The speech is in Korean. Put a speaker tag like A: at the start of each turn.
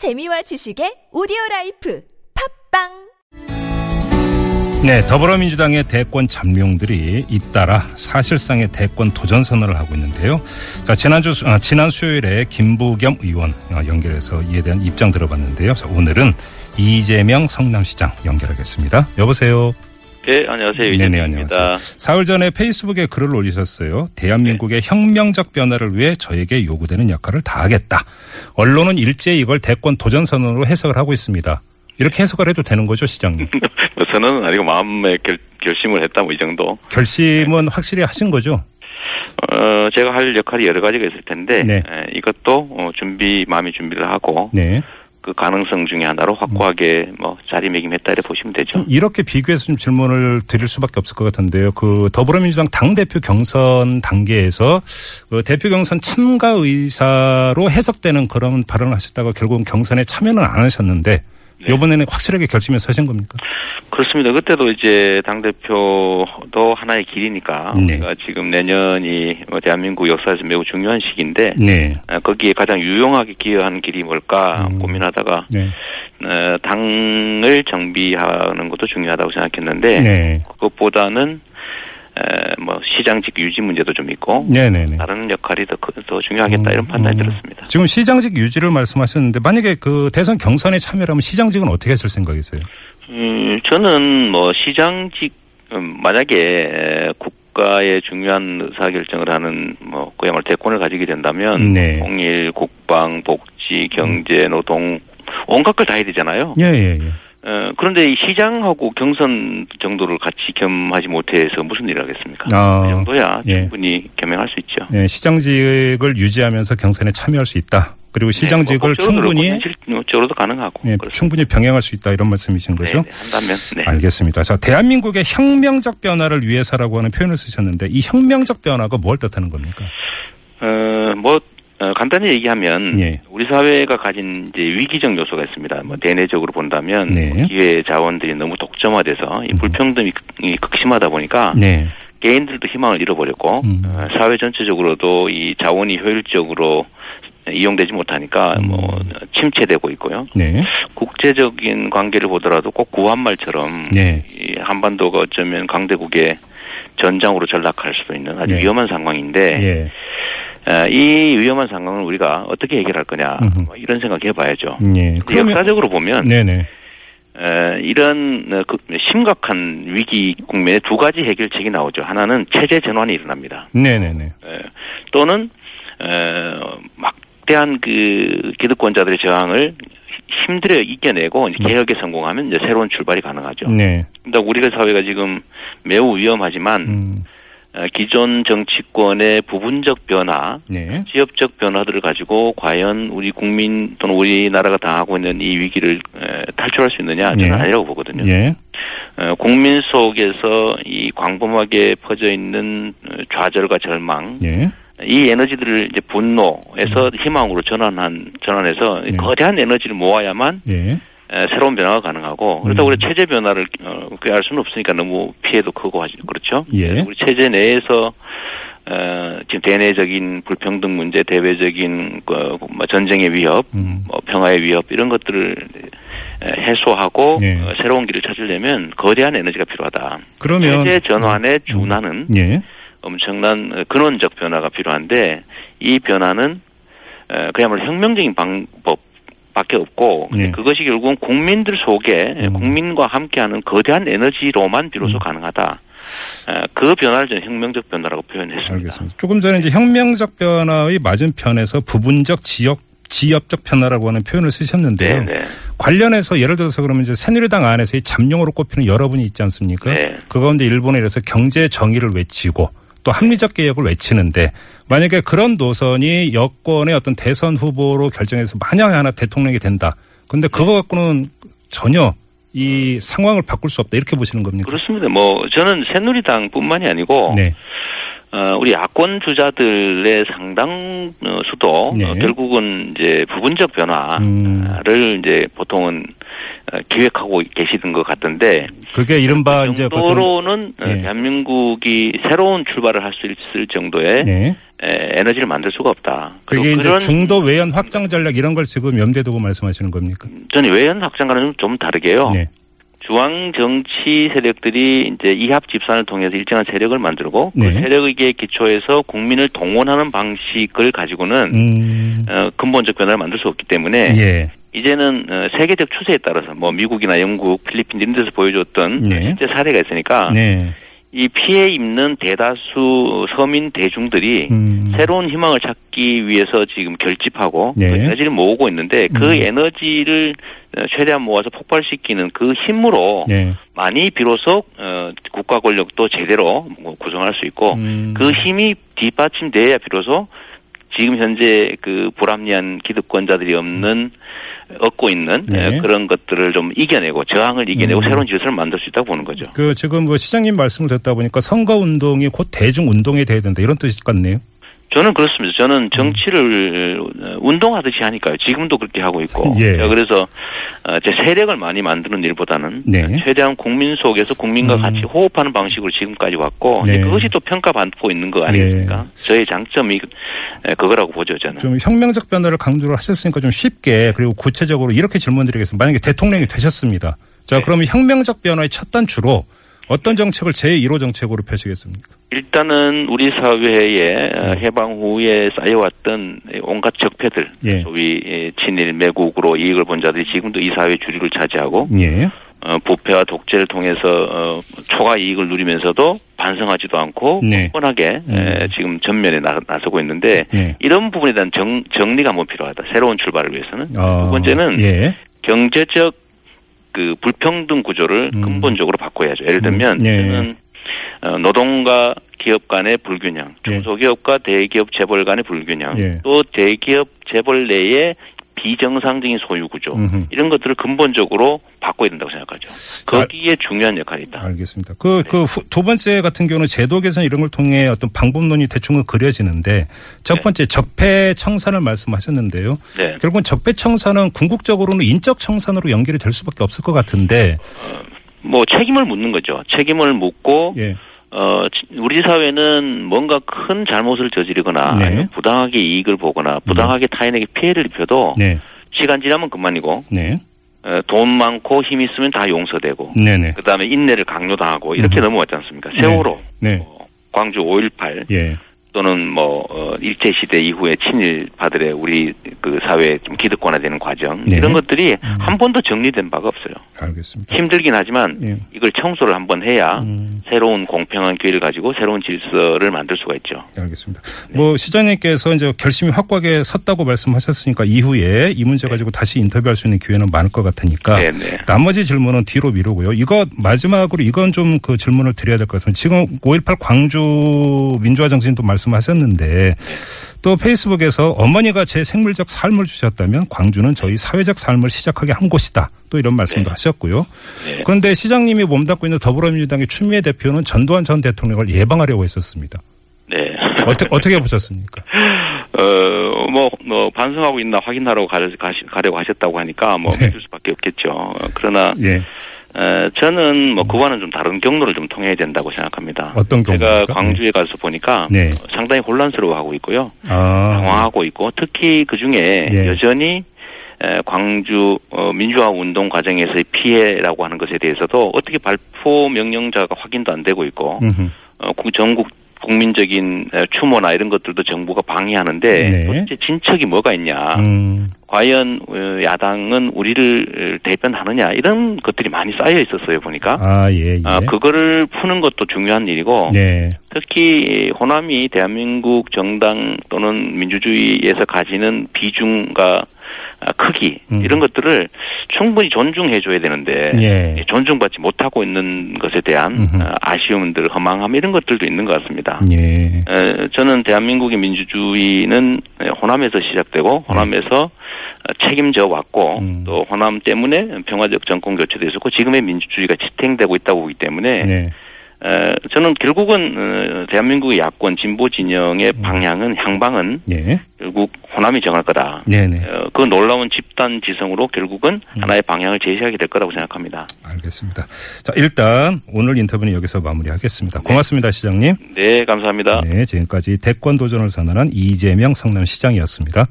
A: 재미와 지식의 오디오 life 팟빵
B: 네, 더불어민주당의 대권 잠룡들이 잇따라 사실상의 대권 도전 선언을 하고 있는데요. 자, 지난주, 아, 지난 수요일에 김부겸 의원 아, 연결해서 이에 대한 입장 들어봤는데요. 자, 오늘은 이재명 성남시장 연결하겠습니다. 여보세요.
C: 네, 안녕하세요. 이재명입니다.
B: 사흘 전에 페이스북에 글을 올리셨어요. 대한민국의 혁명적 변화를 위해 저에게 요구되는 역할을 다하겠다. 언론은 일제히 이걸 대권 도전 선언으로 해석을 하고 있습니다. 이렇게 해석을 해도 되는 거죠, 시장님?
C: 뭐 선언은 아니고 마음의 결, 결심을 했다, 뭐 이 정도.
B: 결심은 확실히 하신 거죠?
C: 어, 제가 할 역할이 여러 가지가 있을 텐데,
B: 네.
C: 에, 이것도 어, 준비, 마음의 준비를 하고,
B: 네.
C: 그 가능성 중에 하나로 확고하게 뭐 자리매김했다 이렇게 보시면 되죠.
B: 이렇게 비교해서 좀 질문을 드릴 수밖에 없을 것 같은데요. 그 더불어민주당 당 대표 경선 단계에서 그 대표 경선 참가 의사로 해석되는 그런 발언을 하셨다가 결국은 경선에 참여는 안 하셨는데
C: 네.
B: 이번에는 확실하게 결심해 서신 겁니까?
C: 그렇습니다. 그때도 이제 당 대표도 하나의 길이니까,
B: 네.
C: 우리가 지금 내년이 뭐 대한민국 역사에서 매우 중요한 시기인데,
B: 네.
C: 어, 거기에 가장 유용하게 기여하는 길이 뭘까
B: 음.
C: 고민하다가
B: 네.
C: 어, 당을 정비하는 것도 중요하다고 생각했는데
B: 네.
C: 그것보다는 에, 뭐 시장직 유지 문제도 좀 있고
B: 네네네.
C: 다른 역할이 더, 크- 더 중요하겠다 이런 판단이
B: 음.
C: 들었습니다.
B: 지금 시장직 유지를 말씀하셨는데 만약에 그 대선 경선에 참여하면 시장직은 어떻게 했을 생각이세요?
C: 음, 저는 뭐 시장직 음, 만약에 에, 국가의 중요한 의사결정을 하는 뭐 그야말로 대권을 가지게 된다면
B: 네.
C: 통일, 국방, 복지, 경제, 노동 온갖 걸 다 해야 되잖아요.
B: 예, 예, 예.
C: 어, 그런데 이 시장하고 경선 정도를 같이 겸하지 못해서 무슨 일을 하겠습니까?
B: 아,
C: 그 정도야
B: 예.
C: 충분히 겸행할 수 있죠.
B: 예, 시장직을 유지하면서 경선에 참여할 수 있다. 그리고 시장직을
C: 네, 뭐
B: 충분히
C: 그렇고 현실적으로도 가능하고
B: 예. 충분히 병행할 수 있다 이런 말씀이신
C: 네,
B: 거죠?
C: 네, 한다면 네.
B: 알겠습니다. 자, 대한민국의 혁명적 변화를 위해서라고 하는 표현을 쓰셨는데 이 혁명적 변화가 뭘 뜻하는 겁니까?
C: 어, 뭐 어, 간단히 얘기하면
B: 예.
C: 우리 사회가 가진 이제 위기적 요소가 있습니다. 뭐 대내적으로 본다면
B: 네.
C: 뭐 기회 자원들이 너무 독점화돼서 이 불평등이 극- 이 극심하다 보니까
B: 네.
C: 개인들도 희망을 잃어버렸고
B: 음.
C: 어, 사회 전체적으로도 이 자원이 효율적으로 이용되지 못하니까
B: 음.
C: 뭐 침체되고 있고요.
B: 네.
C: 국제적인 관계를 보더라도 꼭 구한말처럼
B: 네.
C: 이 한반도가 어쩌면 강대국의 전장으로 전락할 수도 있는 아주
B: 네.
C: 위험한 상황인데
B: 예.
C: 어, 이 위험한 상황을 우리가 어떻게 해결할 거냐. 뭐 이런 생각 해 봐야죠.
B: 예. 그러면
C: 역사적으로 보면
B: 네네.
C: 어, 이런 어, 그 심각한 위기 국면에 두 가지 해결책이 나오죠. 하나는 체제 전환이 일어납니다.
B: 네네네.
C: 에, 또는 어, 막대한 그 기득권자들의 저항을 힘들어 이겨내고 이제 개혁에 성공하면 이제 새로운 출발이 가능하죠.
B: 네.
C: 근데 우리가 사회가 지금 매우 위험하지만
B: 음.
C: 어, 기존 정치권의 부분적 변화,
B: 네.
C: 지역적 변화들을 가지고 과연 우리 국민 또는 우리나라가 당하고 있는 이 위기를 에, 탈출할 수 있느냐 저는
B: 예.
C: 아니라고 보거든요.
B: 예.
C: 어, 국민 속에서 이 광범하게 퍼져 있는 어, 좌절과 절망,
B: 예.
C: 이 에너지들을 이제 분노에서 희망으로 전환한 전환해서
B: 네.
C: 거대한 에너지를 모아야만
B: 예.
C: 에, 새로운 변화가 가능하고 그렇다고
B: 음.
C: 우리 체제 변화를 어, 꾀할 수는 없으니까 너무 피해도 크고 하지 그렇죠.
B: 예.
C: 우리 체제 내에서 어, 지금 대내적인 불평등 문제, 대외적인 그, 뭐 전쟁의 위협,
B: 음.
C: 뭐 평화의 위협 이런 것들을 에, 해소하고
B: 예.
C: 어, 새로운 길을 찾으려면 거대한 에너지가 필요하다.
B: 그러면
C: 체제 전환에 준하는
B: 예.
C: 엄청난 어, 근원적 변화가 필요한데 이 변화는 어, 그야말로 혁명적인 방법 밖에 없고
B: 네.
C: 그것이 결국은 국민들 속에
B: 음.
C: 국민과 함께하는 거대한 에너지로만 비로소 가능하다. 어, 그 변화를 저는 혁명적 변화라고 표현했습니다.
B: 알겠습니다. 조금 전에 이제 혁명적 변화의 맞은편에서 부분적 지역 지역적 변화라고 하는 표현을 쓰셨는데요.
C: 네, 네.
B: 관련해서 예를 들어서 그러면 이제 새누리당 안에서 이 잠룡으로 꼽히는 여러분이 있지 않습니까?
C: 네.
B: 그 가운데 일본에 이래서 경제 정의를 외치고 또 합리적 개혁을 외치는데 만약에 그런 노선이 여권의 어떤 대선 후보로 결정해서 만약에 하나 대통령이 된다. 근데 그거 갖고는 전혀 이 상황을 바꿀 수 없다 이렇게 보시는 겁니까?
C: 그렇습니다. 뭐 저는 새누리당뿐만이 아니고
B: 네.
C: 어, 우리 야권 주자들의 상당 어, 수도
B: 네.
C: 어, 결국은 이제 부분적 변화를
B: 음.
C: 이제 보통은 어, 기획하고 계시던 것 같던데
B: 그게 이른바
C: 그
B: 이제
C: 정도로는 어,
B: 예.
C: 대한민국이 새로운 출발을 할 수 있을 정도의
B: 네.
C: 에, 에너지를 만들 수가 없다.
B: 그게 이제 중도 외연 확장 전략 이런 걸 지금 염두에 두고 말씀하시는 겁니까?
C: 저는 외연 확장과는 좀 다르게요.
B: 네.
C: 중앙 정치 세력들이 이제 이합 집산을 통해서 일정한 세력을 만들고
B: 네.
C: 그 세력에 기초해서 국민을 동원하는 방식을 가지고는
B: 음.
C: 어, 근본적 변화를 만들 수 없기 때문에
B: 예.
C: 이제는 어, 세계적 추세에 따라서 뭐 미국이나 영국, 필리핀 이런 데서 보여줬던
B: 네.
C: 실제 사례가 있으니까
B: 네.
C: 이 피해 입는 대다수 서민 대중들이
B: 음.
C: 새로운 희망을 찾기 위해서 지금 결집하고
B: 네.
C: 그 에너지를 모으고 있는데 그
B: 음.
C: 에너지를 어, 최대한 모아서 폭발시키는 그 힘으로
B: 네.
C: 많이 비로소 어, 국가 권력도 제대로 뭐 구성할 수 있고
B: 음.
C: 그 힘이 뒷받침돼야 비로소 지금 현재 그 불합리한 기득권자들이 없는 얻고 있는
B: 네.
C: 에, 그런 것들을 좀 이겨내고 저항을 이겨내고
B: 음.
C: 새로운 질서를 만들 수 있다고 보는 거죠.
B: 그 지금 뭐 시장님 말씀을 듣다 보니까 선거 운동이 곧 대중 운동이 돼야 된다 이런 뜻 같네요.
C: 저는 그렇습니다. 저는 정치를 어, 운동하듯이 하니까요. 지금도 그렇게 하고 있고.
B: 예.
C: 그래서 어, 제 세력을 많이 만드는 일보다는
B: 네.
C: 최대한 국민 속에서 국민과
B: 음.
C: 같이 호흡하는 방식으로 지금까지 왔고
B: 네.
C: 그것이 또 평가받고 있는 거 아니겠습니까? 저의 장점이 에, 그거라고 보죠 저는.
B: 좀 혁명적 변화를 강조를 하셨으니까 좀 쉽게 그리고 구체적으로 이렇게 질문드리겠습니다. 만약에 대통령이 되셨습니다. 자
C: 네.
B: 그러면 혁명적 변화의 첫 단추로 어떤 정책을 제1호 정책으로 펴시겠습니까?
C: 일단은 우리 사회에 어,
B: 네.
C: 해방 후에 쌓여왔던 온갖 적폐들,
B: 예.
C: 소위 예, 친일 매국으로 이익을 본 자들이 지금도 이 사회 주류를 차지하고
B: 예.
C: 어, 부패와 독재를 통해서 어, 초과 이익을 누리면서도 반성하지도 않고
B: 네.
C: 뻔하게
B: 음.
C: 에, 지금 전면에 나, 나서고 있는데
B: 예.
C: 이런 부분에 대한 정, 정리가 한번 필요하다. 새로운 출발을 위해서는.
B: 어,
C: 두 번째는
B: 예.
C: 경제적 그 불평등 구조를
B: 음.
C: 근본적으로 바꿔야죠. 예를 들면
B: 음, 예.
C: 어, 노동과 기업 간의 불균형,
B: 예.
C: 중소기업과 대기업 재벌 간의 불균형,
B: 예.
C: 또 대기업 재벌 내의 비정상적인 소유 구조
B: 음흠.
C: 이런 것들을 근본적으로 바꿔야 된다고 생각하죠. 거기에 중요한 역할이 있다.
B: 알겠습니다. 그, 그, 두 번째 같은 경우는 제도 개선 이런 걸 통해 어떤 방법론이 대충은 그려지는데 첫
C: 네.
B: 번째 적폐 청산을 말씀하셨는데요.
C: 네.
B: 결국은 적폐 청산은 궁극적으로는 인적 청산으로 연결이 될 수밖에 없을 것 같은데
C: 뭐 책임을 묻는 거죠. 책임을 묻고
B: 예.
C: 어 지- 우리 사회는 뭔가 큰 잘못을 저지르거나
B: 네.
C: 부당하게 이익을 보거나 부당하게 타인에게 피해를 입혀도
B: 네.
C: 시간 지나면 그만이고
B: 네.
C: 어, 돈 많고 힘 있으면 다 용서되고
B: 네네.
C: 그다음에 인내를 강요당하고 이렇게
B: 음.
C: 넘어왔지 않습니까? 세월호,
B: 네.
C: 뭐 광주 5.18
B: 예.
C: 또는 뭐 어, 일제 시대 이후에 친일 파들의 우리 그 사회 좀 기득권화되는 과정
B: 네.
C: 이런 것들이
B: 음.
C: 한 번도 정리된 바가 없어요.
B: 알겠습니다.
C: 힘들긴 하지만
B: 예.
C: 이걸 청소를 한번 해야
B: 음.
C: 새로운 공평한 기회를 가지고 새로운 질서를 만들 수가 있죠.
B: 알겠습니다. 뭐 시장님께서 이제 결심이 확고하게 섰다고 말씀하셨으니까 이후에 이 문제 가지고 다시 인터뷰할 수 있는 기회는 많을 것 같으니까
C: 네, 네.
B: 나머지 질문은 뒤로 미루고요. 이거 마지막으로 이건 좀 그 질문을 드려야 될 것 같습니다. 지금 5.18 광주 민주화 정신도 말씀 하셨는데 또 페이스북에서 어머니가 제 생물적 삶을 주셨다면 광주는 저희 사회적 삶을 시작하게 한 곳이다. 또 이런 말씀도
C: 네.
B: 하셨고요.
C: 네.
B: 그런데 시장님이 몸담고 있는 더불어민주당의 추미애 대표는 전두환 전 대통령을 예방하려고 했었습니다.
C: 네.
B: 어떻게, 어떻게 보셨습니까?
C: 어, 뭐, 뭐, 반성하고 있나 확인하러 가, 가려고 하셨다고 하니까 뭐,
B: 네.
C: 믿을 수밖에 없겠죠. 어, 그러나,
B: 예.
C: 어, 저는 뭐, 그와는 좀 다른 경로를 좀 통해야 된다고 생각합니다.
B: 어떤
C: 제가
B: 경우입니까?
C: 광주에 가서 보니까
B: 네.
C: 어, 상당히 혼란스러워하고 있고요.
B: 아.
C: 당황하고 있고, 특히 그 중에
B: 예.
C: 여전히 에, 광주 어, 민주화 운동 과정에서의 피해라고 하는 것에 대해서도 어떻게 발포 명령자가 확인도 안 되고 있고. 어, 국- 전국 국민적인 에, 추모나 이런 것들도 정부가 방해하는데
B: 네.
C: 도대체 진척이 뭐가 있냐?
B: 음.
C: 과연 어, 야당은 우리를 대변하느냐 이런 것들이 많이 쌓여 있었어요 보니까.
B: 아, 예, 예.
C: 아, 그거를 푸는 것도 중요한 일이고
B: 네.
C: 특히 호남이 대한민국 정당 또는 민주주의에서 가지는 비중과 아, 크기
B: 음.
C: 이런 것들을 충분히 존중해 줘야 되는데
B: 예.
C: 존중받지 못하고 있는 것에 대한
B: 음흠.
C: 아, 아쉬움들, 허망함 이런 것들도 있는 것 같습니다.
B: 예.
C: 에, 저는 대한민국의 민주주의는 에, 호남에서 시작되고 호남에서 어, 책임져 왔고
B: 음.
C: 또 호남 때문에 평화적 정권 교체도 있었고 지금의 민주주의가 지탱되고 있다고 보기 때문에
B: 네.
C: 에, 저는 결국은 어, 대한민국의 야권 진보 진영의 방향은 향방은
B: 예.
C: 결국 호남이 정할 거다.
B: 네네.
C: 어, 그 놀라운 집단 지성으로 결국은 하나의 방향을 제시하게 될 거라고 생각합니다.
B: 알겠습니다. 자, 일단 오늘 인터뷰는 여기서 마무리하겠습니다. 고맙습니다, 시장님.
C: 네, 감사합니다.
B: 네, 지금까지 대권 도전을 선언한 이재명 성남시장이었습니다.